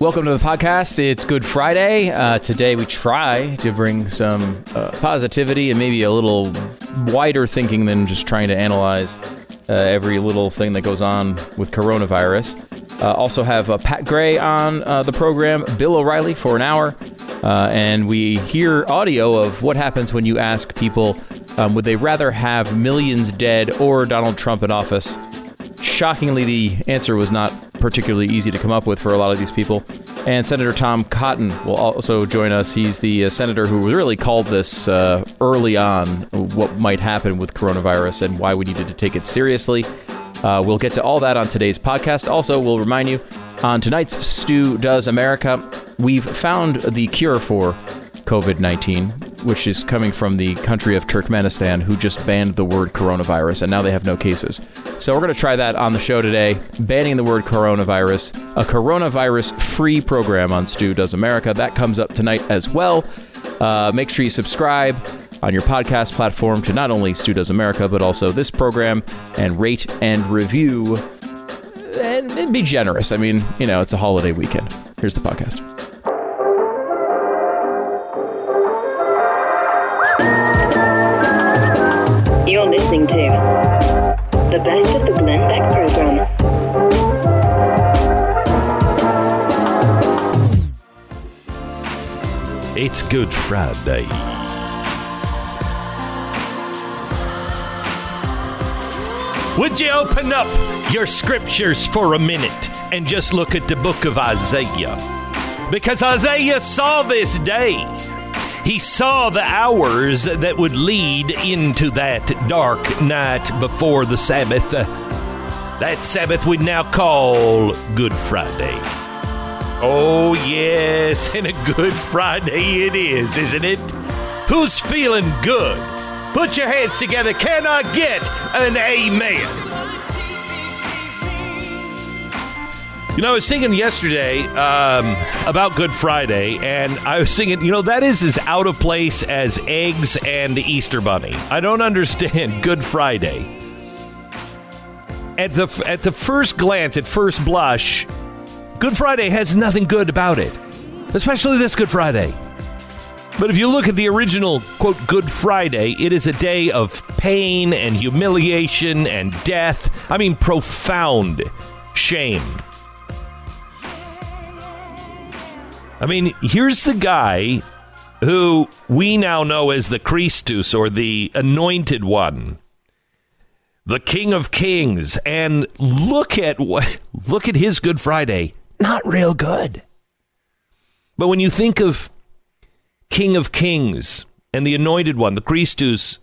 Welcome to the podcast. It's Good Friday. Uh, today we try to bring some uh, positivity and maybe a little wider thinking than just trying to analyze uh, every little thing that goes on with coronavirus. Uh, also have uh, Pat Gray on uh, the program, Bill O'Reilly for an hour, and we hear audio of what happens when you ask people um, would they rather have millions dead or Donald Trump in office. Shockingly, the answer was not particularly easy to come up with for a lot of these people. And Senator Tom Cotton will also join us. He's the uh, senator who really called this uh, early on what might happen with coronavirus and why we needed to take it seriously. Uh, we'll get to all that on today's podcast. Also, we'll remind you on tonight's Stu Does America, we've found the cure for COVID 19, which is coming from the country of Turkmenistan, who just banned the word coronavirus, and now they have no cases. So we're going to try that on the show today, banning the word coronavirus, a coronavirus free program on Stu Does America. That comes up tonight as well. Uh, make sure you subscribe on your podcast platform to not only Stu Does America, but also this program, and rate and review. And be generous. I mean, you know, it's a holiday weekend. Here's the podcast. The best of the Glenn Beck program. It's Good Friday. Would you open up your scriptures for a minute and just look at the book of Isaiah? Because Isaiah saw this day. He saw the hours that would lead into that dark night before the Sabbath. That Sabbath we now call Good Friday. Oh, yes, and a Good Friday it is, isn't it? Who's feeling good? Put your hands together. Can I get an amen? You know, I was singing yesterday um, about Good Friday, and I was singing, you know, that is as out of place as eggs and Easter Bunny. I don't understand Good Friday. At the at the first glance, at first blush, Good Friday has nothing good about it, especially this Good Friday. But if you look at the original, quote, Good Friday, it is a day of pain and humiliation and death. I mean, profound shame. I mean, here's the guy who we now know as the Christus or the anointed one, the King of Kings. And look at what, look at his Good Friday. Not real good. But when you think of King of Kings and the Anointed One, the Christus,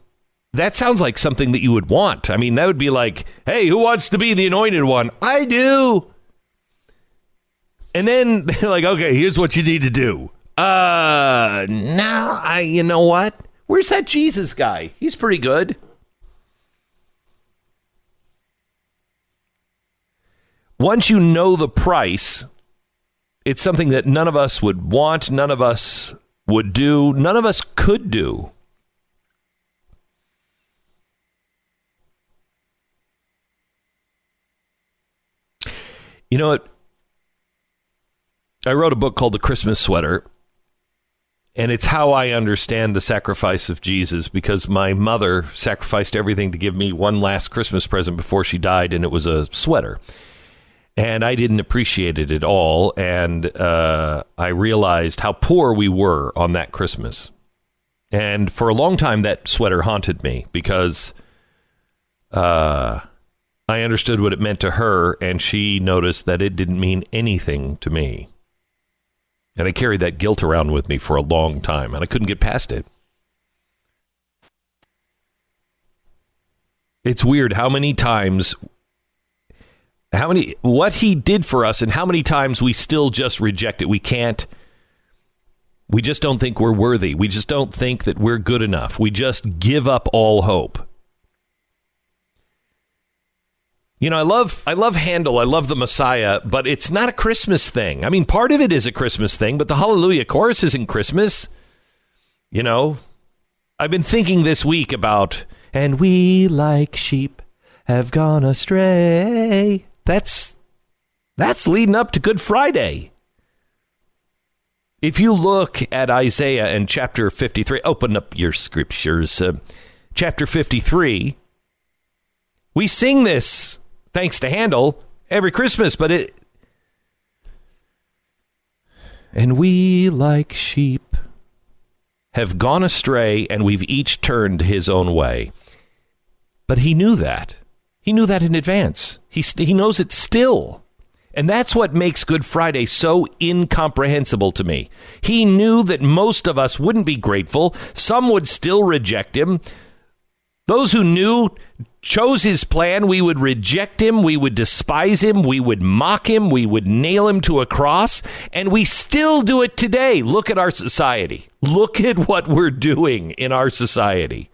that sounds like something that you would want. I mean, that would be like, hey, who wants to be the Anointed One? I do. And then they're like, okay, here's what you need to do. Uh, now I, you know what? Where's that Jesus guy? He's pretty good. Once you know the price, it's something that none of us would want, none of us would do, none of us could do. You know what? I wrote a book called The Christmas Sweater, and it's how I understand the sacrifice of Jesus because my mother sacrificed everything to give me one last Christmas present before she died, and it was a sweater and I didn't appreciate it at all. And uh, I realized how poor we were on that Christmas. And for a long time, that sweater haunted me because uh, I understood what it meant to her, and she noticed that it didn't mean anything to me. And I carried that guilt around with me for a long time, and I couldn't get past it. It's weird how many times how many what he did for us and how many times we still just reject it. We can't we just don't think we're worthy. We just don't think that we're good enough. We just give up all hope you know i love i love handel i love the messiah but it's not a christmas thing i mean part of it is a christmas thing but the hallelujah chorus isn't christmas you know i've been thinking this week about and we like sheep have gone astray that's that's leading up to Good Friday. If you look at Isaiah and chapter 53, open up your scriptures. Uh, chapter 53, we sing this thanks to Handel every Christmas, but it. And we, like sheep, have gone astray, and we've each turned his own way. But he knew that. He knew that in advance. He, he knows it still. And that's what makes Good Friday so incomprehensible to me. He knew that most of us wouldn't be grateful, some would still reject him. Those who knew chose his plan. We would reject him. We would despise him. We would mock him. We would nail him to a cross. And we still do it today. Look at our society. Look at what we're doing in our society.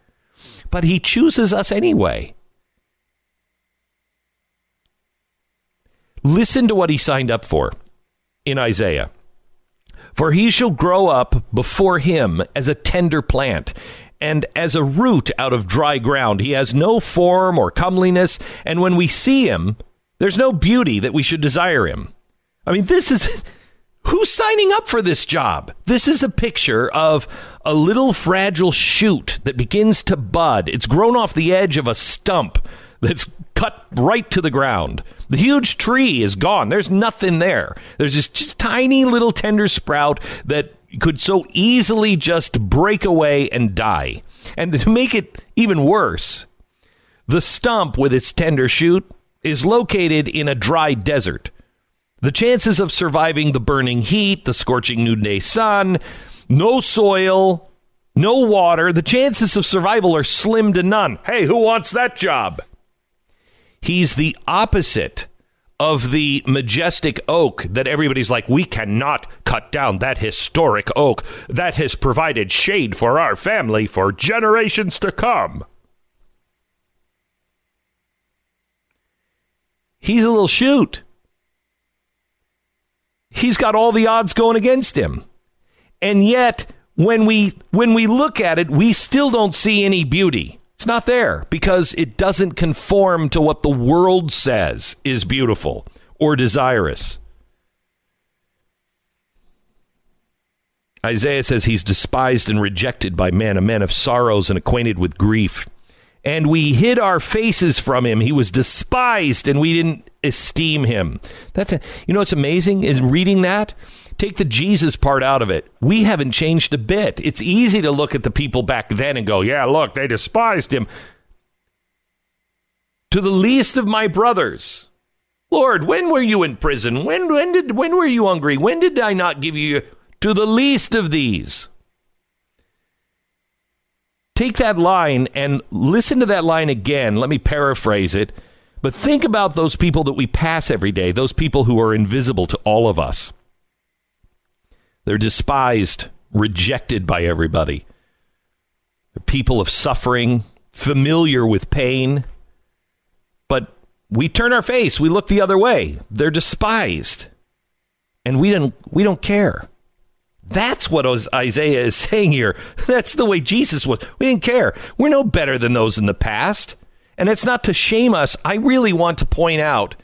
But he chooses us anyway. Listen to what he signed up for in Isaiah. For he shall grow up before him as a tender plant, and as a root out of dry ground. He has no form or comeliness, and when we see him, there's no beauty that we should desire him. I mean, this is. Who's signing up for this job? This is a picture of a little fragile shoot that begins to bud. It's grown off the edge of a stump that's cut right to the ground. The huge tree is gone. There's nothing there. There's this just tiny little tender sprout that could so easily just break away and die. And to make it even worse, the stump with its tender shoot is located in a dry desert. The chances of surviving the burning heat, the scorching noonday sun, no soil, no water, the chances of survival are slim to none. Hey, who wants that job? He's the opposite of the majestic oak that everybody's like, we cannot cut down that historic oak that has provided shade for our family for generations to come. He's a little shoot. He's got all the odds going against him. And yet, when we when we look at it, we still don't see any beauty. It's not there because it doesn't conform to what the world says is beautiful or desirous. Isaiah says he's despised and rejected by men, a man of sorrows and acquainted with grief. And we hid our faces from him. He was despised and we didn't esteem him. That's a, you know what's amazing is reading that Take the Jesus part out of it. We haven't changed a bit. It's easy to look at the people back then and go, yeah, look, they despised him. To the least of my brothers. Lord, when were you in prison? When, when, did, when were you hungry? When did I not give you to the least of these? Take that line and listen to that line again. Let me paraphrase it. But think about those people that we pass every day, those people who are invisible to all of us. They're despised, rejected by everybody. They're people of suffering, familiar with pain. But we turn our face, we look the other way. They're despised. And we don't we don't care. That's what Isaiah is saying here. That's the way Jesus was. We didn't care. We're no better than those in the past. And it's not to shame us. I really want to point out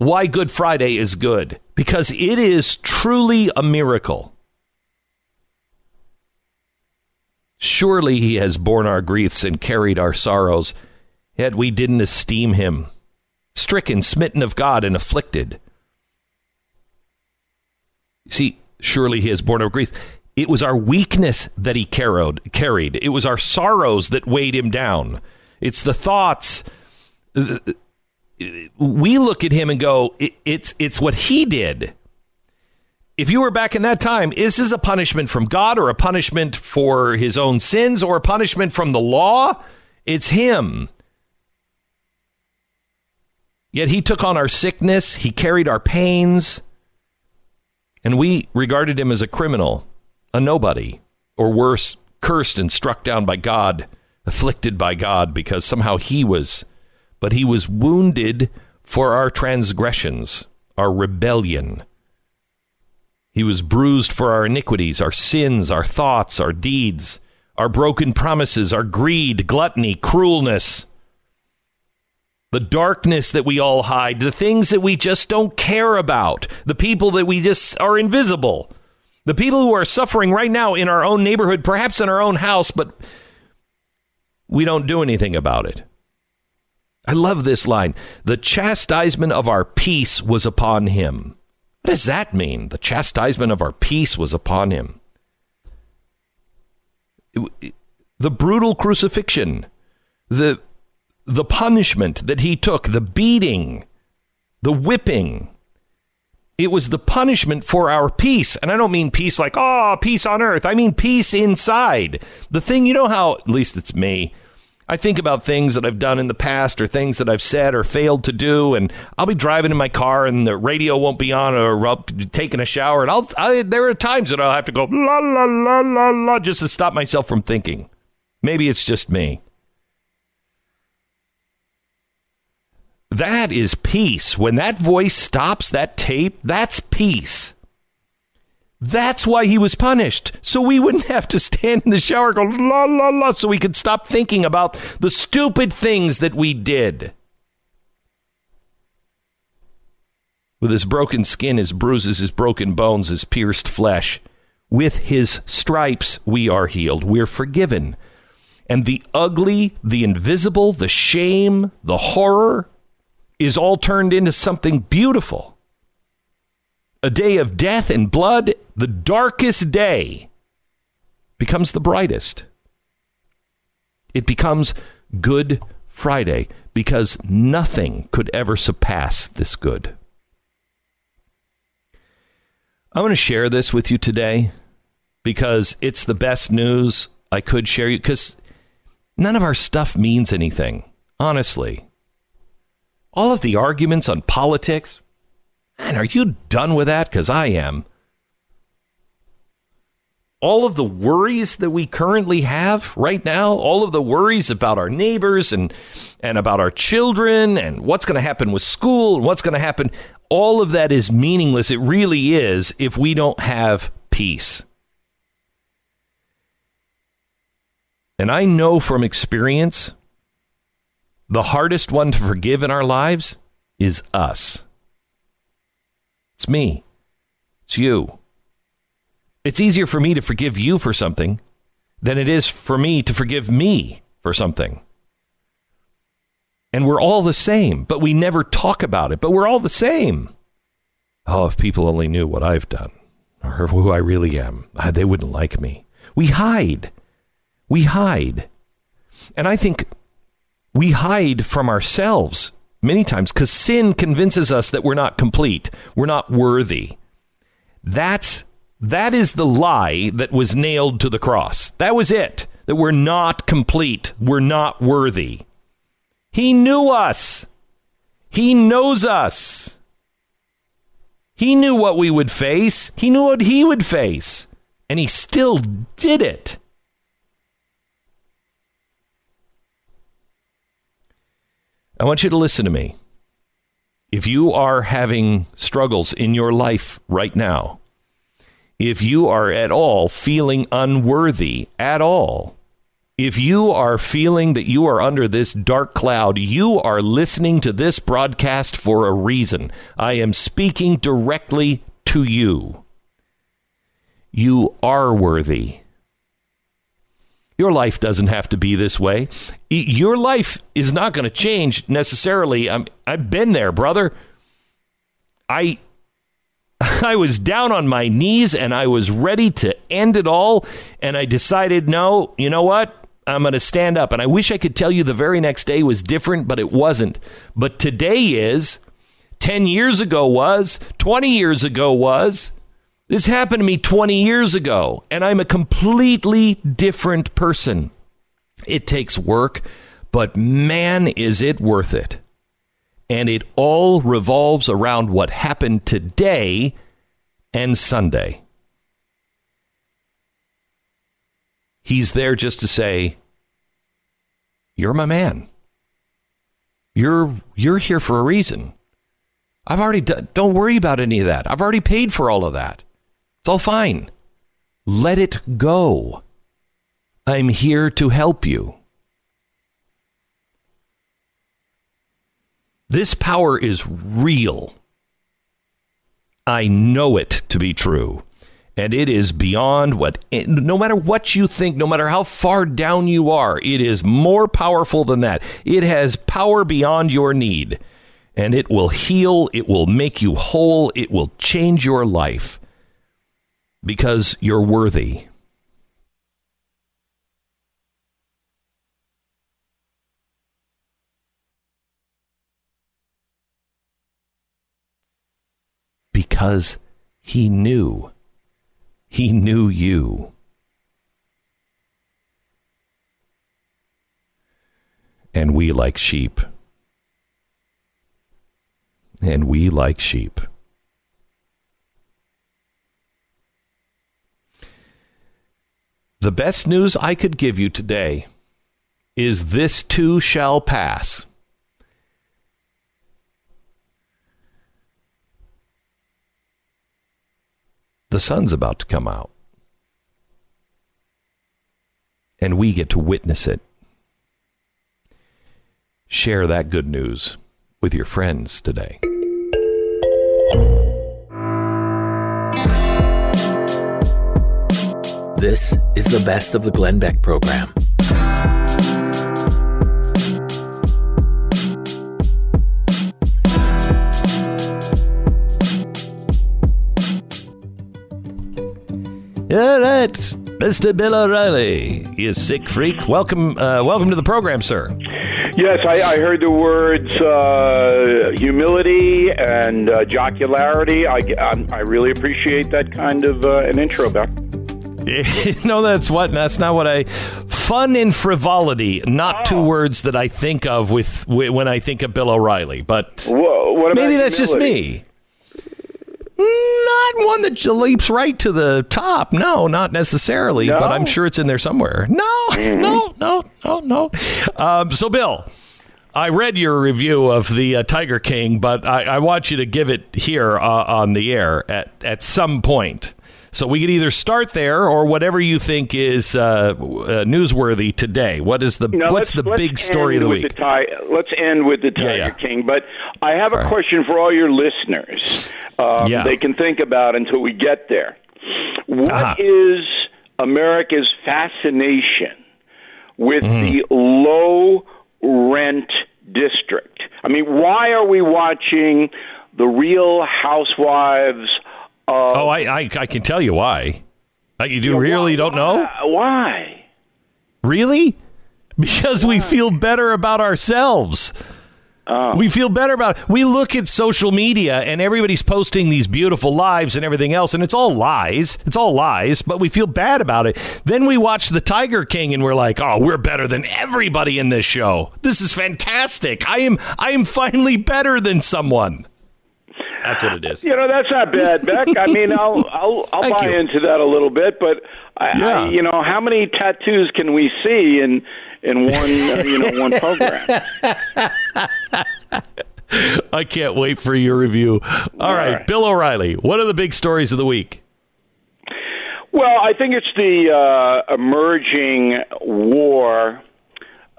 why Good Friday is good because it is truly a miracle. Surely he has borne our griefs and carried our sorrows, yet we didn't esteem him. Stricken, smitten of God, and afflicted. See, surely he has borne our griefs. It was our weakness that he carried. It was our sorrows that weighed him down. It's the thoughts we look at him and go, it, it's it's what he did. If you were back in that time, is this a punishment from God or a punishment for his own sins or a punishment from the law? It's him. Yet he took on our sickness, he carried our pains, and we regarded him as a criminal, a nobody, or worse, cursed and struck down by God, afflicted by God because somehow he was but he was wounded for our transgressions, our rebellion. He was bruised for our iniquities, our sins, our thoughts, our deeds, our broken promises, our greed, gluttony, cruelness, the darkness that we all hide, the things that we just don't care about, the people that we just are invisible. The people who are suffering right now in our own neighborhood, perhaps in our own house, but we don't do anything about it. I love this line. The chastisement of our peace was upon him. What does that mean? The chastisement of our peace was upon him. The brutal crucifixion, the, the punishment that he took, the beating, the whipping, it was the punishment for our peace. And I don't mean peace like, oh, peace on earth. I mean peace inside. The thing, you know how, at least it's me, I think about things that I've done in the past or things that I've said or failed to do, and I'll be driving in my car and the radio won't be on, or I'll be taking a shower, and I'll I, there are times that I'll have to go la la la la la just to stop myself from thinking. Maybe it's just me. That is peace. When that voice stops that tape, that's peace. That's why he was punished. So we wouldn't have to stand in the shower go la la la so we could stop thinking about the stupid things that we did. With his broken skin, his bruises, his broken bones, his pierced flesh, with his stripes we are healed. We're forgiven. And the ugly, the invisible, the shame, the horror is all turned into something beautiful a day of death and blood, the darkest day becomes the brightest. It becomes Good Friday because nothing could ever surpass this good. I'm going to share this with you today because it's the best news I could share you because none of our stuff means anything, honestly. All of the arguments on politics, Man, are you done with that? Because I am. All of the worries that we currently have right now, all of the worries about our neighbors and, and about our children and what's going to happen with school and what's going to happen, all of that is meaningless. It really is if we don't have peace. And I know from experience, the hardest one to forgive in our lives is us. It's me. It's you. It's easier for me to forgive you for something than it is for me to forgive me for something. And we're all the same, but we never talk about it, but we're all the same. Oh, if people only knew what I've done or who I really am, ah, they wouldn't like me. We hide. We hide. And I think we hide from ourselves many times because sin convinces us that we're not complete, we're not worthy. That's that is the lie that was nailed to the cross. That was it. That we're not complete, we're not worthy. He knew us. He knows us. He knew what we would face. He knew what he would face. And he still did it. I want you to listen to me. If you are having struggles in your life right now, if you are at all feeling unworthy at all, if you are feeling that you are under this dark cloud, you are listening to this broadcast for a reason. I am speaking directly to you. You are worthy. Your life doesn't have to be this way. Your life is not going to change necessarily. I'm, I've been there, brother. I I was down on my knees and I was ready to end it all. And I decided, no, you know what? I'm going to stand up. And I wish I could tell you the very next day was different, but it wasn't. But today is, 10 years ago was, 20 years ago was. This happened to me 20 years ago, and I'm a completely different person. It takes work, but man, is it worth it. And it all revolves around what happened today and Sunday. He's there just to say, You're my man. You're, you're here for a reason. I've already done, don't worry about any of that. I've already paid for all of that. It's all fine. Let it go. I'm here to help you. This power is real. I know it to be true. And it is beyond what, no matter what you think, no matter how far down you are, it is more powerful than that. It has power beyond your need. And it will heal, it will make you whole, it will change your life because you're worthy. Because he knew. He knew you. And we like sheep. And we like sheep. The best news I could give you today is this too shall pass. The sun's about to come out. And we get to witness it. Share that good news with your friends today. This is the best of the Glenn Beck program. All right, Mr. Bill O'Reilly, you sick freak. Welcome, uh, welcome to the program, sir. Yes, I, I heard the words uh, humility and uh, jocularity. I, I, I really appreciate that kind of uh, an intro, Beck. no, that's what. That's not what I. Fun and frivolity, not two words that I think of with when I think of Bill O'Reilly. But Whoa, what about maybe that's just me. Not one that leaps right to the top. No, not necessarily. No? But I'm sure it's in there somewhere. No, no, no, no, no. Um, so, Bill, I read your review of the uh, Tiger King, but I, I want you to give it here uh, on the air at, at some point. So we could either start there or whatever you think is uh, uh, newsworthy today. What is the Now, what's the big story of the week? The let's end with the Tiger yeah. King. But I have a right. question for all your listeners. Um, Yeah. They can think about until we get there. What is Uh-huh. America's fascination with Mm-hmm. the low rent district? I mean, why are we watching the Real Housewives? Of, oh, I, I I can tell you why. Uh, you do really why- don't know? why? Really? Because we feel better about ourselves. We feel better about We look at social media and everybody's posting these beautiful lives and everything else, and it's all lies. It's all lies, but we feel bad about it. Then we watch The Tiger King and we're like, oh, we're better than everybody in this show. This is fantastic. I am I am finally better than someone. That's what it is. You know, that's not bad, Beck. I mean, I'll I'll, I'll buy you. into that a little bit, but I, Yeah. I, you know, how many tattoos can we see in in one uh, you know one program? I can't wait for your review. All right, right. Bill O'Reilly, what are the big stories of the week? Well, I think it's the uh, emerging war.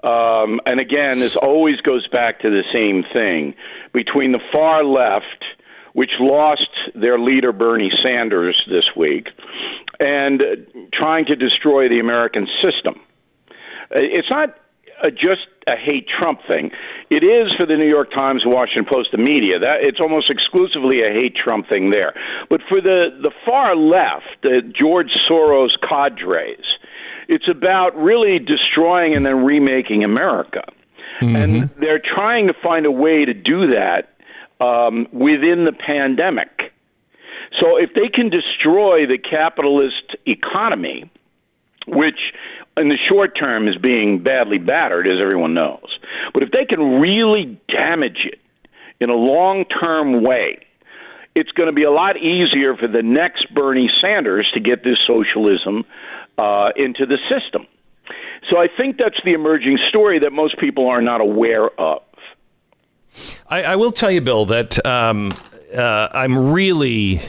Um, and again, this always goes back to the same thing between the far left, which lost their leader Bernie Sanders this week, and uh, trying to destroy the American system. Uh, It's not uh, just a hate Trump thing. It is for the New York Times, Washington Post, the media. That it's almost exclusively a hate Trump thing there. But for the the far left, the George Soros cadres, it's about really destroying and then remaking America. And they're trying to find a way to do that um, within the pandemic. So if they can destroy the capitalist economy, which in the short term is being badly battered, as everyone knows. But if they can really damage it in a long term way, it's going to be a lot easier for the next Bernie Sanders to get this socialism uh, into the system. So I think that's the emerging story that most people are not aware of. I, I will tell you, Bill, that um, uh, I'm really,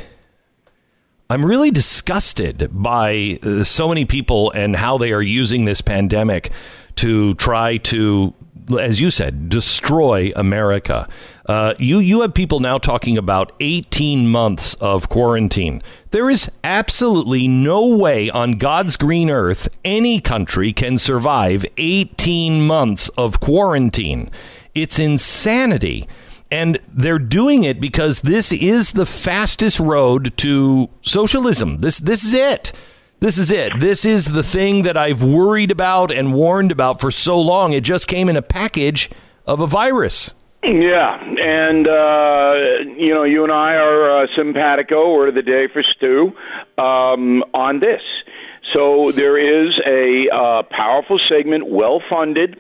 I'm really disgusted by uh, so many people and how they are using this pandemic to try to, as you said, destroy America. Uh, you you have people now talking about 18 months of quarantine. There is absolutely no way on God's green earth any country can survive 18 months of quarantine. It's insanity. And they're doing it because this is the fastest road to socialism. This this is it. This is it. This is the thing that I've worried about and warned about for so long. It just came in a package of a virus. Yeah, and uh, you know, you and I are uh, simpatico or the day for Stu um, on this. So there is a uh, powerful segment, well funded,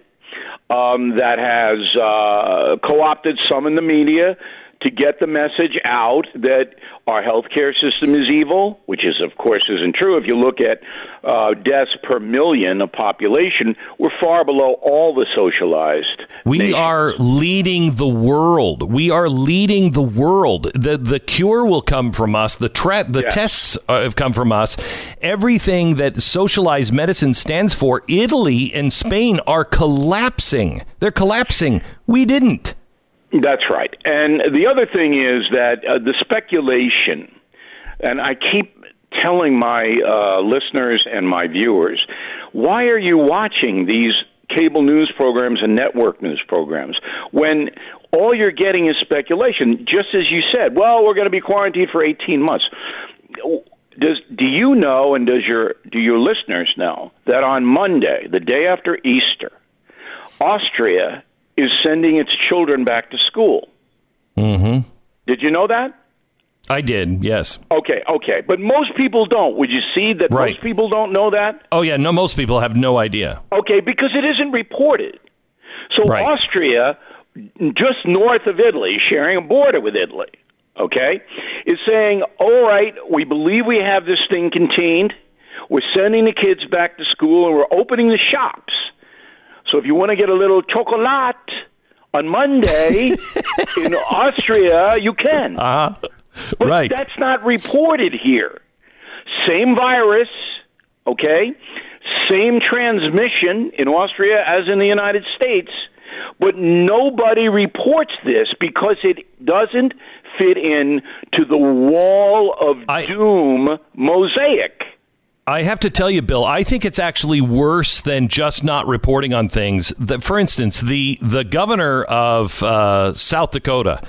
um, that has uh, co-opted some in the media to get the message out that our healthcare system is evil, which is, of course, isn't true. If you look at uh, deaths per million of population, we're far below all the socialized. We nations. are leading the world. We are leading the world. the The cure will come from us. The tra- the Yes. tests uh, have come from us. Everything that socialized medicine stands for, Italy and Spain are collapsing. They're collapsing. We didn't. That's right. And the other thing is that uh, the speculation, and I keep telling my uh, listeners and my viewers, why are you watching these cable news programs and network news programs when all you're getting is speculation? Just as you said, well, we're going to be quarantined for 18 months. Does do you know, and does your do your listeners know that on Monday, the day after Easter, Austria is sending its children back to school. Mm-hmm. Did you know that? I did. Yes. Okay, okay. But most people don't. Would you see that Right. most people don't know that? Oh yeah. No, most people have no idea. Okay, because it isn't reported. So Right. Austria, just north of Italy, sharing a border with Italy, okay, is saying, all right, we believe we have this thing contained. We're sending the kids back to school and we're opening the shops. So if you want to get a little chocolate on Monday in Austria, you can. Uh huh. But Right. that's not reported here. Same virus, okay? Same transmission in Austria as in the United States, but nobody reports this because it doesn't fit in to the wall of I- doom mosaic. I have to tell you, Bill, I think it's actually worse than just not reporting on things. The, for instance, the the governor of uh, South Dakota.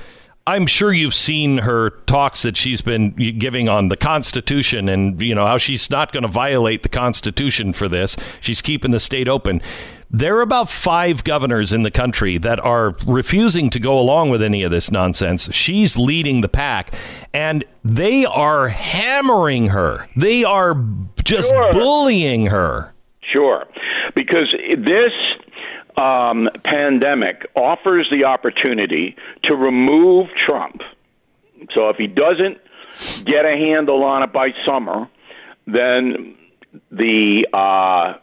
I'm sure you've seen her talks that she's been giving on the Constitution and you know how she's not going to violate the Constitution for this. She's keeping the state open. There are about five governors in the country that are refusing to go along with any of this nonsense. She's leading the pack, and they are hammering her. They are just Sure. bullying her. Sure, because this um, pandemic offers the opportunity to remove Trump. So if he doesn't get a handle on it by summer, then the uh,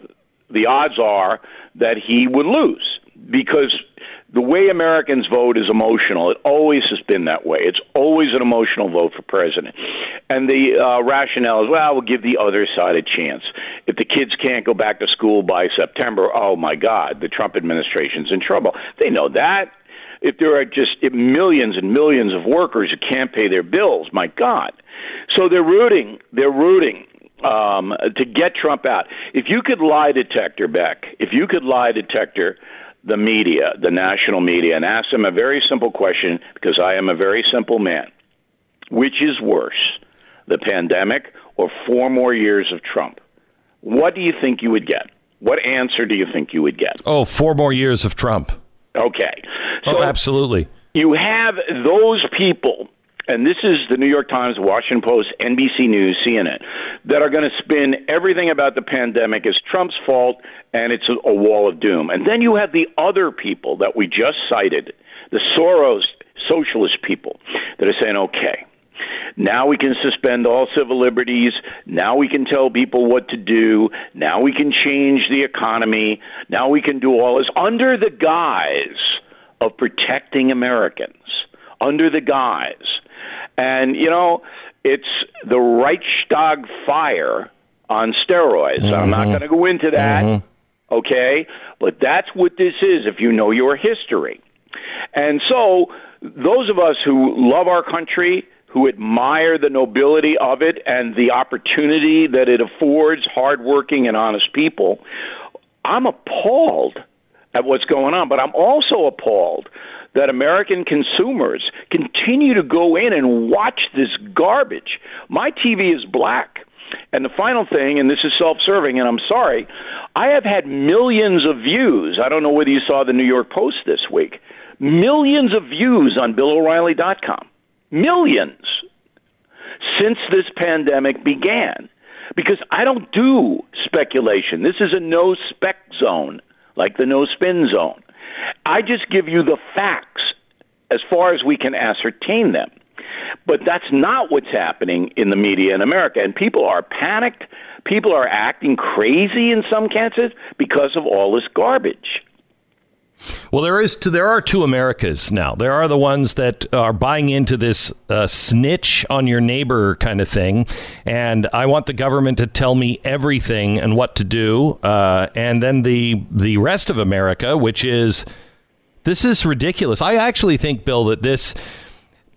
the odds are that he would lose because the way Americans vote is emotional. It always has been that way. It's always an emotional vote for president. And the uh, rationale is, well, we'll give the other side a chance. If the kids can't go back to school by September, oh my God, the Trump administration's in trouble. They know that. If there are just millions and millions of workers who can't pay their bills, my God. So they're rooting. They're rooting um, to get Trump out. If you could lie detector, Beck, if you could lie detector the media, the national media, and ask them a very simple question, because I am a very simple man. Which is worse, the pandemic or four more years of Trump? What do you think you would get? What answer do you think you would get? Oh, four more years of Trump. Okay. Oh, so Oh, absolutely. you have those people, and this is the New York Times, Washington Post, NBC News, CNN, that are going to spin everything about the pandemic as Trump's fault and it's a, wall of doom. And then you have the other people that we just cited, the Soros socialist people, that are saying, okay, now we can suspend all civil liberties. Now we can tell people what to do. Now we can change the economy. Now we can do all this under the guise of protecting Americans, under the guise. And, you know, it's the Reichstag fire on steroids. I'm not mm-hmm. going to go into that. Mm-hmm. okay? But that's what this is if you know your history. And so, those of us who love our country, who admire the nobility of it and the opportunity that it affords hardworking and honest people, I'm appalled at what's going on. But I'm also appalled that American consumers continue to go in and watch this garbage. My TV is black. And the final thing, and this is self serving, and I'm sorry, I have had millions of views. I don't know whether you saw the New York Post this week. Millions of views on BillO'Reilly.com. Millions since this pandemic began. Because I don't do speculation. This is a no spec zone, like the no spin zone. I just give you the facts as far as we can ascertain them. But that's not what's happening in the media in America. And people are panicked. People are acting crazy in some cases because of all this garbage. Well, there is there are two Americas now. There are the ones that are buying into this uh, snitch on your neighbor kind of thing, and I want the government to tell me everything and what to do. Uh, and then the the rest of America, which is this is ridiculous. I actually think, Bill, that this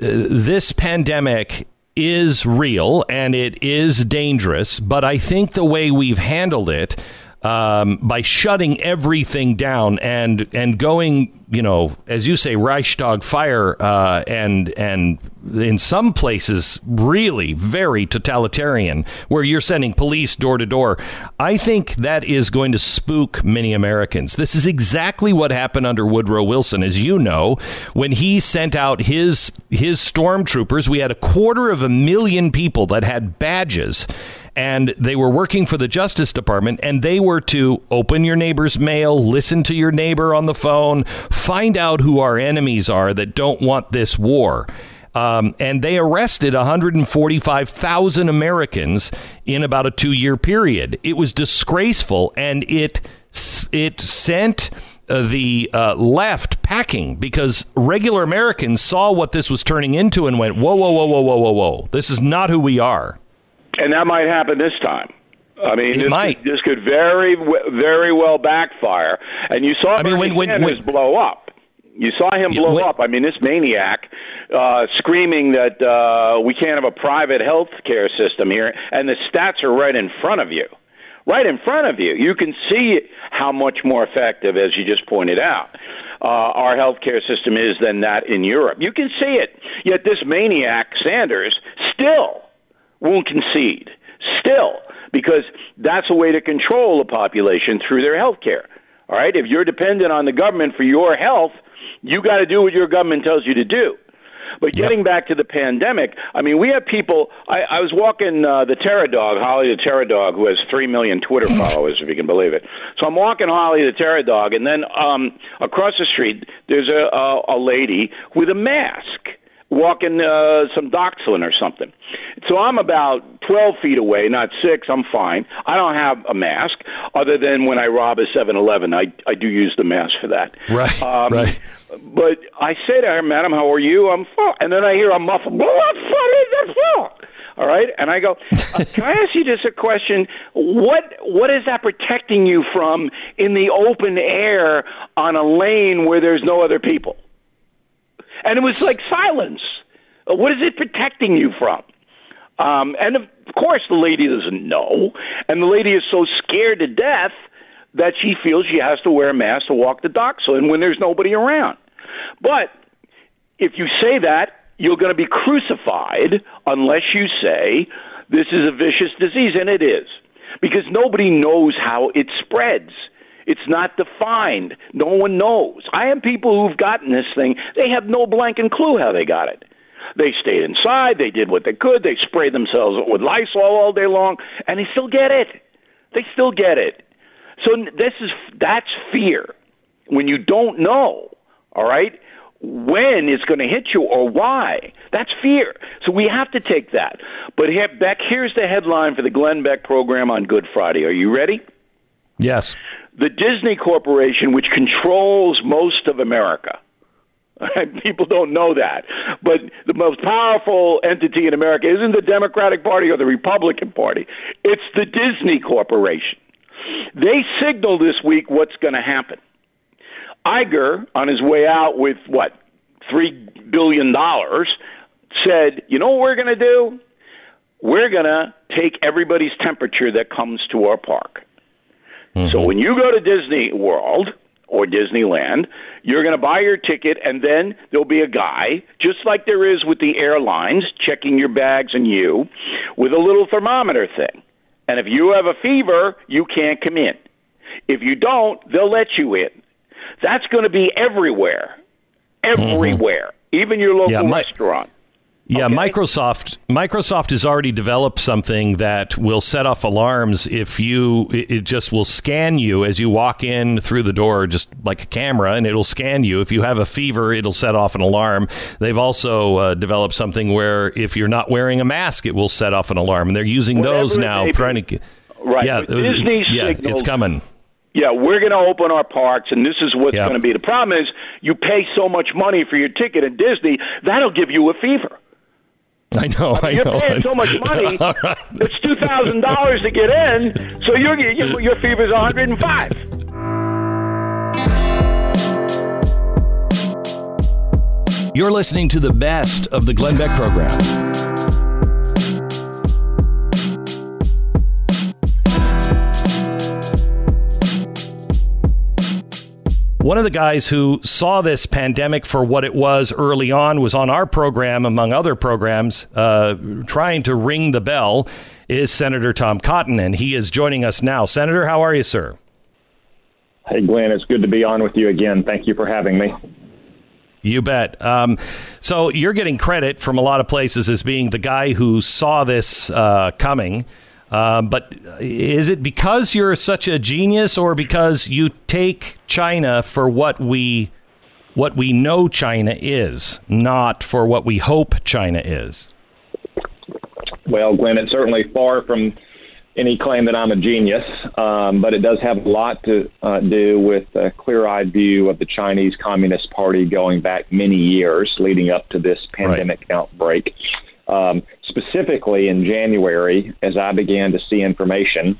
uh, this pandemic is real and it is dangerous, but I think the way we've handled it um, by shutting everything down and and going, you know, as you say, Reichstag fire, uh, and and in some places really very totalitarian, where you're sending police door to door. I think that is going to spook many Americans. This is exactly what happened under Woodrow Wilson, as you know, when he sent out his his stormtroopers. We had a quarter of a million people that had badges and they were working for the Justice Department, and they were to open your neighbor's mail, listen to your neighbor on the phone, find out who our enemies are that don't want this war. Um, and they arrested 145,000 Americans in about a two year period. It was disgraceful, and it it sent. Uh, the uh, left packing because regular Americans saw what this was turning into and went, whoa, whoa, whoa, whoa, whoa, whoa, whoa. This is not who we are and that might happen this time. I mean, this. Could, this could very, very well backfire. And you saw I mean, when, when, Sanders when, blow up. You saw him blow when, up. I mean, this maniac uh, screaming that uh, we can't have a private health care system here, and the stats are right in front of you. Right in front of you. You can see how much more effective, as you just pointed out, uh, our healthcare system is than that in Europe. You can see it. Yet this maniac, Sanders, still won't concede still because that's a way to control the population through their health care. All right, if you're dependent on the government for your health, you got to do what your government tells you to do. But getting yep. back to the pandemic, I mean, we have people. I, I was walking uh, the Terror Dog, Holly the Terror Dog, who has three million Twitter followers, if you can believe it. So I'm walking Holly the Terror Dog, and then um, across the street there's a, a, a lady with a mask walking uh, some Doxlin or something. So I'm about 12 feet away, not six. I'm fine. I don't have a mask other than when I rob a 7-Eleven. I I do use the mask for that. Right. Um, right. But I say to her, "Madam, how are you?" I'm fine. And then I hear a muffled, "What is the all right, and I go, uh, "Can I ask you just a question? What what is that protecting you from in the open air on a lane where there's no other people?" And it was like silence. Uh, what is it protecting you from? Um, and of course, the lady doesn't know, and the lady is so scared to death that she feels she has to wear a mask to walk the and when there's nobody around, but if you say that, you're going to be crucified unless you say this is a vicious disease, and it is, because nobody knows how it spreads. It's not defined. No one knows. I have people who've gotten this thing. They have no blanking clue how they got it. They stayed inside. They did what they could. They sprayed themselves with Lysol all day long, and they still get it. They still get it. So this is that's fear. When you don't know, all right, when it's going to hit you or why. That's fear. So we have to take that. But here, Beck, here's the headline for the Glenn Beck program on Good Friday. Are you ready? Yes the Disney Corporation, which controls most of America. People don't know that. But the most powerful entity in America isn't the Democratic Party or the Republican Party, it's the Disney Corporation. They signal this week what's going to happen. Iger, on his way out with what three billion dollars, said, "You know what we're going to do? We're going to take everybody's temperature that comes to our park. Mm-hmm. So when you go to Disney World." Or Disneyland, you're going to buy your ticket, and then there'll be a guy, just like there is with the airlines, checking your bags and you, with a little thermometer thing. And if you have a fever, you can't come in. If you don't, they'll let you in. That's going to be everywhere, everywhere, mm-hmm. even your local yeah, my, restaurant. Yeah, okay. Microsoft Microsoft has already developed something that will set off alarms if you it just will scan you as you walk in through the door just like a camera and it'll scan you if you have a fever it'll set off an alarm. They've also uh, developed something where if you're not wearing a mask it will set off an alarm and they're using Whatever those now trying to Right. Yeah, Disney yeah, signals, it's coming yeah, we're going to open our parks, and this is what's yep. going to be. The problem is, you pay so much money for your ticket at Disney, that'll give you a fever. I know. I, mean, you're know. paying so much money. it's two thousand dollars to get in, so your your, your fever's one hundred and five. You're listening to the best of the Glenn Beck program. One of the guys who saw this pandemic for what it was early on was on our program, among other programs, uh, trying to ring the bell, is Senator Tom Cotton, and he is joining us now. Senator, how are you, sir? Hey, Glenn, it's good to be on with you again. Thank you for having me. You bet. Um, so you're getting credit from a lot of places as being the guy who saw this uh, coming. Um, but is it because you're such a genius, or because you take China for what we what we know China is, not for what we hope China is? Well, Glenn, it's certainly far from any claim that I'm a genius, um, but it does have a lot to uh, do with a clear eyed view of the Chinese Communist Party going back many years leading up to this pandemic right. outbreak. Um, specifically in January, as I began to see information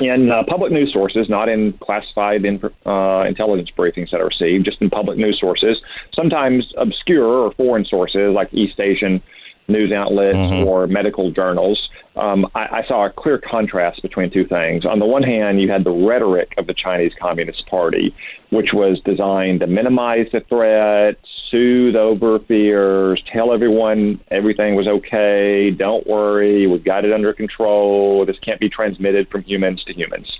in uh, public news sources, not in classified in, uh, intelligence briefings that I received, just in public news sources, sometimes obscure or foreign sources like East Asian news outlets mm-hmm. or medical journals, um, I, I, saw a clear contrast between two things. On the one hand, you had the rhetoric of the Chinese Communist Party, which was designed to minimize the threat, soothe over fears, tell everyone everything was okay, don't worry, we've got it under control, this can't be transmitted from humans to humans.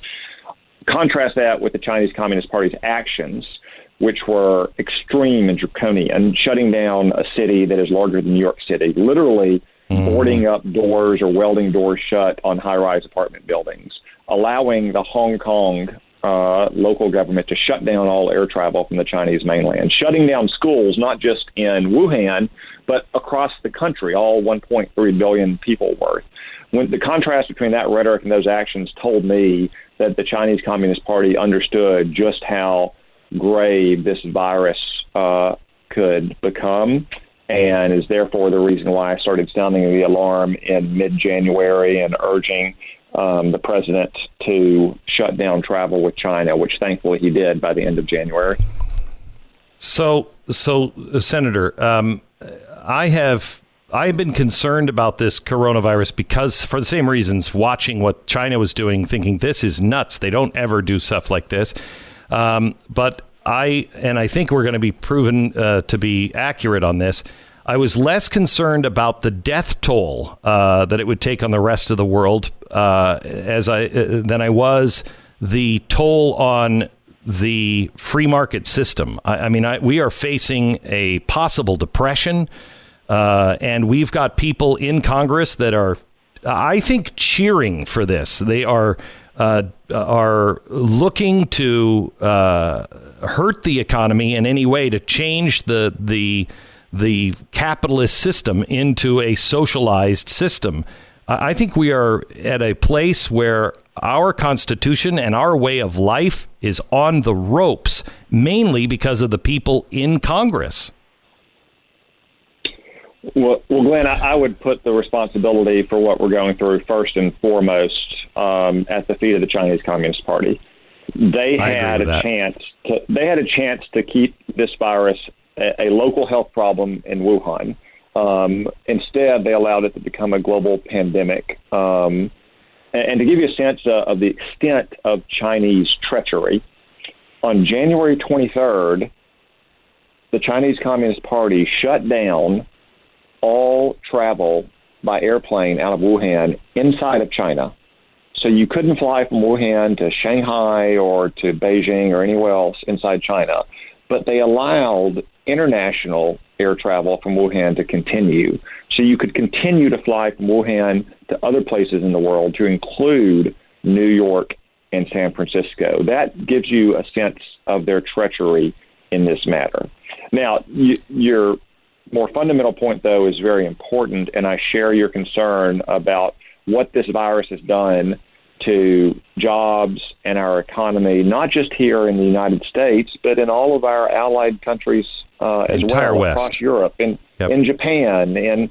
Contrast that with the Chinese Communist Party's actions, which were extreme and draconian, shutting down a city that is larger than New York City, literally mm. boarding up doors or welding doors shut on high rise apartment buildings, allowing the Hong Kong uh, local government to shut down all air travel from the Chinese mainland, shutting down schools not just in Wuhan, but across the country, all 1.3 billion people worth. When the contrast between that rhetoric and those actions told me that the Chinese Communist Party understood just how grave this virus uh, could become, and is therefore the reason why I started sounding the alarm in mid-January and urging um, the president to shut down travel with China, which thankfully he did by the end of January. So, so uh, Senator, um, I have I have been concerned about this coronavirus because, for the same reasons, watching what China was doing, thinking this is nuts. They don't ever do stuff like this. Um, but I and I think we're going to be proven uh, to be accurate on this. I was less concerned about the death toll uh, that it would take on the rest of the world uh, as I uh, than I was the toll on the free market system. I, I mean, I, we are facing a possible depression, uh, and we've got people in Congress that are, I think, cheering for this. They are. Uh, are looking to uh, hurt the economy in any way to change the the the capitalist system into a socialized system. I think we are at a place where our Constitution and our way of life is on the ropes, mainly because of the people in Congress. Well, well, Glenn, I, I would put the responsibility for what we're going through first and foremost um, at the feet of the Chinese Communist Party. They I had a chance. To, they had a chance to keep this virus a, a local health problem in Wuhan. Um, instead, they allowed it to become a global pandemic. Um, and, and to give you a sense uh, of the extent of Chinese treachery, on January 23rd, the Chinese Communist Party shut down all travel by airplane out of Wuhan inside of China. So you couldn't fly from Wuhan to Shanghai or to Beijing or anywhere else inside China. But they allowed international air travel from Wuhan to continue. So you could continue to fly from Wuhan to other places in the world, to include New York and San Francisco. That gives you a sense of their treachery in this matter. Now, you, your more fundamental point, though, is very important, and I share your concern about what this virus has done to jobs and our economy, not just here in the United States, but in all of our allied countries uh, as Entire well West. across Europe, in Yep. in Japan, in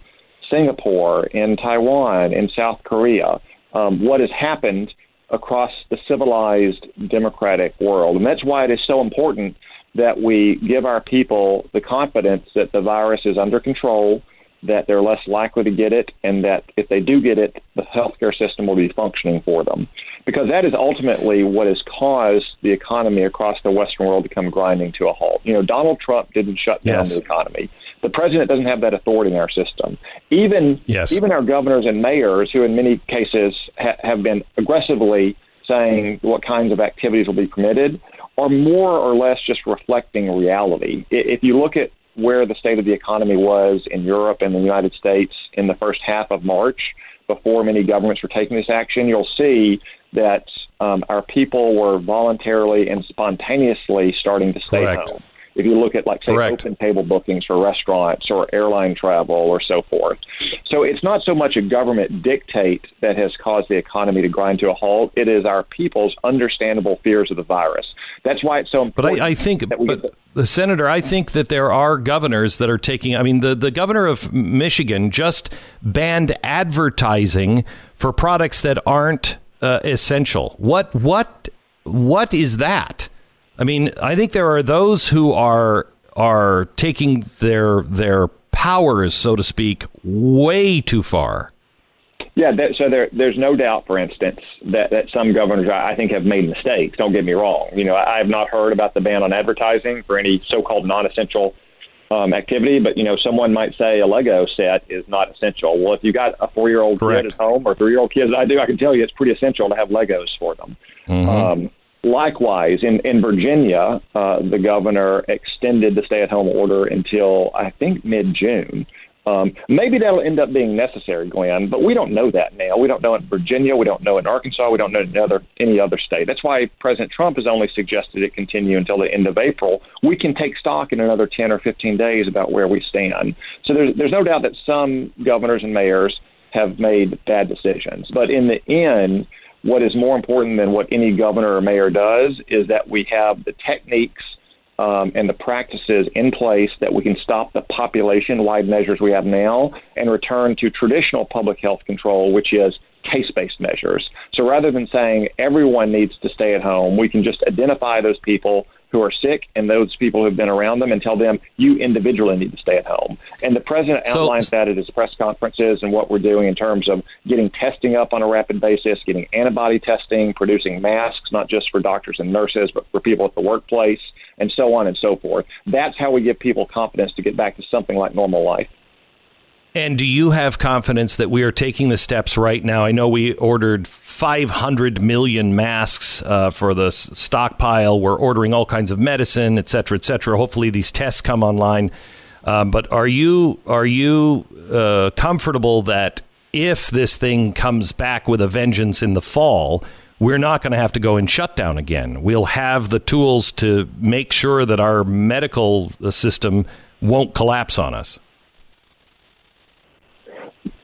Singapore, in Taiwan, in South Korea. Um, what has happened across the civilized democratic world, and that's why it is so important that we give our people the confidence that the virus is under control, that they're less likely to get it, and that if they do get it, the healthcare system will be functioning for them. Because that is ultimately what has caused the economy across the Western world to come grinding to a halt. You know, Donald Trump didn't shut down Yes. the economy. The president doesn't have that authority in our system. Even Yes. even our governors and mayors, who in many cases ha- have been aggressively saying what kinds of activities will be permitted, are more or less just reflecting reality. If you look at where the state of the economy was in Europe and the United States in the first half of March, before many governments were taking this action, you'll see that um, our people were voluntarily and spontaneously starting to stay Correct. home. If you look at, like, say, Correct. open table bookings for restaurants or airline travel or so forth. So it's not so much a government dictate that has caused the economy to grind to a halt. It is our people's understandable fears of the virus. That's why it's so But important. I, I think, that we but the senator, I think that there are governors that are taking. I mean, the the governor of Michigan just banned advertising for products that aren't uh, essential. What what what is that? I mean, I think there are those who are are taking their their powers, so to speak, way too far. Yeah, that, so there, there's no doubt, for instance, that, that some governors, I I think, have made mistakes. Don't get me wrong. You know, I I have not heard about the ban on advertising for any so-called non-essential um, activity, but you know, someone might say a Lego set is not essential. Well, if you got a four-year-old Correct. kid at home or three-year-old kids, I do, I can tell you, it's pretty essential to have Legos for them. Um, likewise, in in Virginia, uh, the governor extended the stay-at-home order until I think mid-June. Um, maybe that'll end up being necessary, Glenn, but we don't know that now. We don't know in Virginia. We don't know in Arkansas. We don't know in other, any other state. That's why President Trump has only suggested it continue until the end of April. We can take stock in another 10 or 15 days about where we stand. So there's, there's no doubt that some governors and mayors have made bad decisions. But in the end, what is more important than what any governor or mayor does is that we have the techniques um, and the practices in place that we can stop the population wide measures we have now and return to traditional public health control, which is case based measures. So rather than saying everyone needs to stay at home, we can just identify those people who are sick and those people who've been around them and tell them you individually need to stay at home. And the president So- outlines that at his press conferences and what we're doing in terms of getting testing up on a rapid basis, getting antibody testing, producing masks, not just for doctors and nurses, but for people at the workplace, and so on and so forth. That's how we give people confidence to get back to something like normal life. And do you have confidence that we are taking the steps right now? I know we ordered 500 million masks uh, for the stockpile. We're ordering all kinds of medicine, et cetera, et cetera. Hopefully, these tests come online. Um, but are you are you uh, comfortable that if this thing comes back with a vengeance in the fall, we're not going to have to go in shutdown again? We'll have the tools to make sure that our medical uh, system won't collapse on us.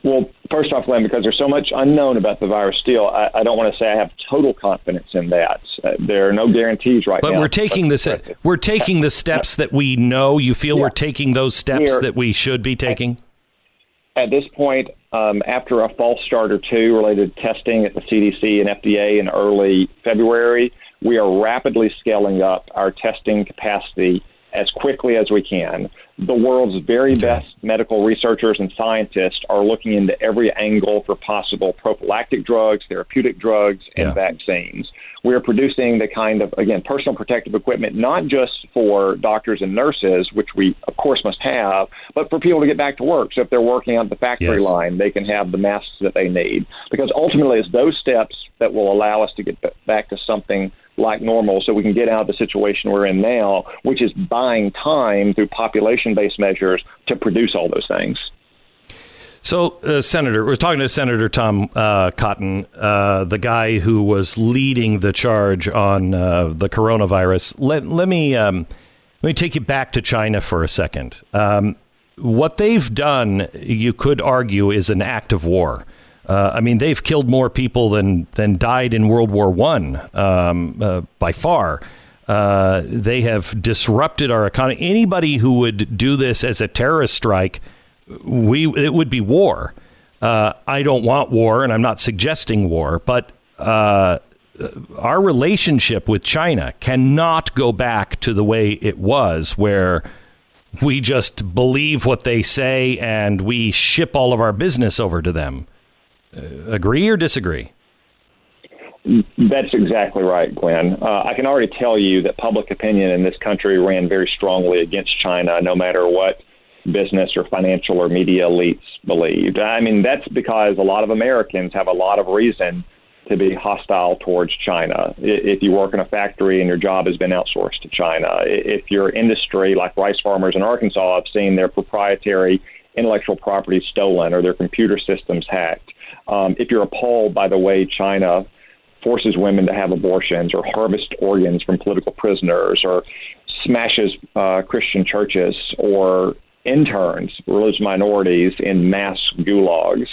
Well, first off, Glenn, because there's so much unknown about the virus still, I, I don't want to say I have total confidence in that. Uh, there are no guarantees right But now. But we're taking this. We're taking the steps that we know. You feel Yeah. we're taking those steps We're- that we should be taking. at this point, um, after a false start or two related to testing at the CDC and FDA in early February, we are rapidly scaling up our testing capacity as quickly as we can. The world's very okay. best medical researchers and scientists are looking into every angle for possible prophylactic drugs, therapeutic drugs, and yeah. vaccines. We are producing the kind of, again, personal protective equipment, not just for doctors and nurses, which we, of course, must have, but for people to get back to work. So if they're working on the factory yes. line, they can have the masks that they need. Because ultimately, it's those steps that will allow us to get back to something like normal so we can get out of the situation we're in now, which is buying time through population based measures to produce all those things. So, uh, Senator, we're talking to Senator Tom uh, Cotton, uh, the guy who was leading the charge on uh, the coronavirus. Let, let me um, let me take you back to China for a second. Um, what they've done, you could argue, is an act of war. Uh, I mean, they've killed more people than than died in World War One um, uh, by far. Uh, they have disrupted our economy. Anybody who would do this as a terrorist strike, we it would be war. Uh, I don't want war, and I'm not suggesting war, but uh, our relationship with China cannot go back to the way it was, where we just believe what they say and we ship all of our business over to them. Uh, agree or disagree? That's exactly right, Glenn. Uh, I can already tell you that public opinion in this country ran very strongly against China, no matter what business or financial or media elites believed. I mean, that's because a lot of Americans have a lot of reason to be hostile towards China. If you work in a factory and your job has been outsourced to China, if your industry, like rice farmers in Arkansas, have seen their proprietary intellectual property stolen or their computer systems hacked, um, if you're appalled by the way China forces women to have abortions or harvest organs from political prisoners or smashes uh, Christian churches or interns, religious minorities, in mass gulags.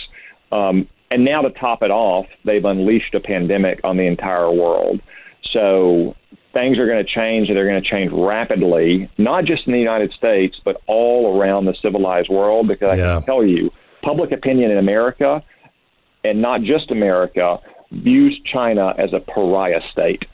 Um, and now to top it off, they've unleashed a pandemic on the entire world. So things are going to change and they're going to change rapidly, not just in the United States, but all around the civilized world. Because yeah. I can tell you, public opinion in America and not just America, views China as a pariah state.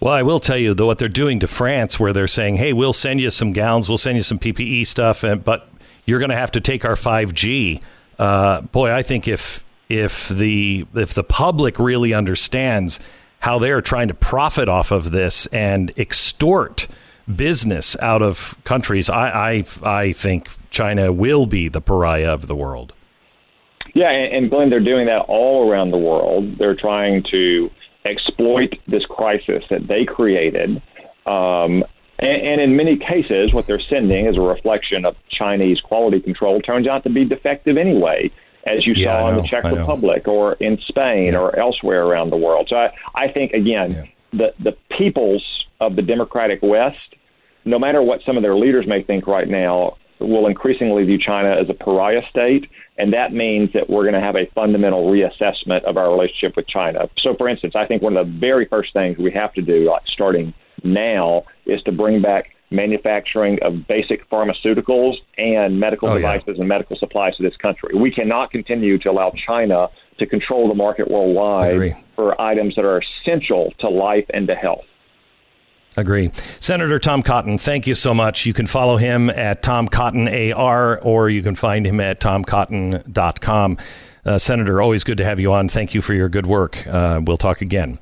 Well, I will tell you though what they're doing to France, where they're saying, "Hey, we'll send you some gowns, we'll send you some PPE stuff, and, but you're going to have to take our 5G." Uh, boy, I think if if the if the public really understands how they are trying to profit off of this and extort business out of countries, I I, I think China will be the pariah of the world. Yeah, and, Glenn, they're doing that all around the world. They're trying to exploit this crisis that they created. Um, and, and, in many cases, what they're sending is a reflection of Chinese quality control turns out to be defective anyway, as you yeah, saw in the Czech Republic or in Spain yeah. or elsewhere around the world. So I, I think, again, yeah. the, the peoples of the democratic West, no matter what some of their leaders may think right now, will increasingly view China as a pariah state, and that means that we're going to have a fundamental reassessment of our relationship with China. So, for instance, I think one of the very first things we have to do, like starting now, is to bring back manufacturing of basic pharmaceuticals and medical oh, devices yeah. and medical supplies to this country. We cannot continue to allow China to control the market worldwide for items that are essential to life and to health. Agree. Senator Tom Cotton, thank you so much. You can follow him at Tom Cotton AR or you can find him at tomcotton.com. Uh, Senator, always good to have you on. Thank you for your good work. Uh, we'll talk again.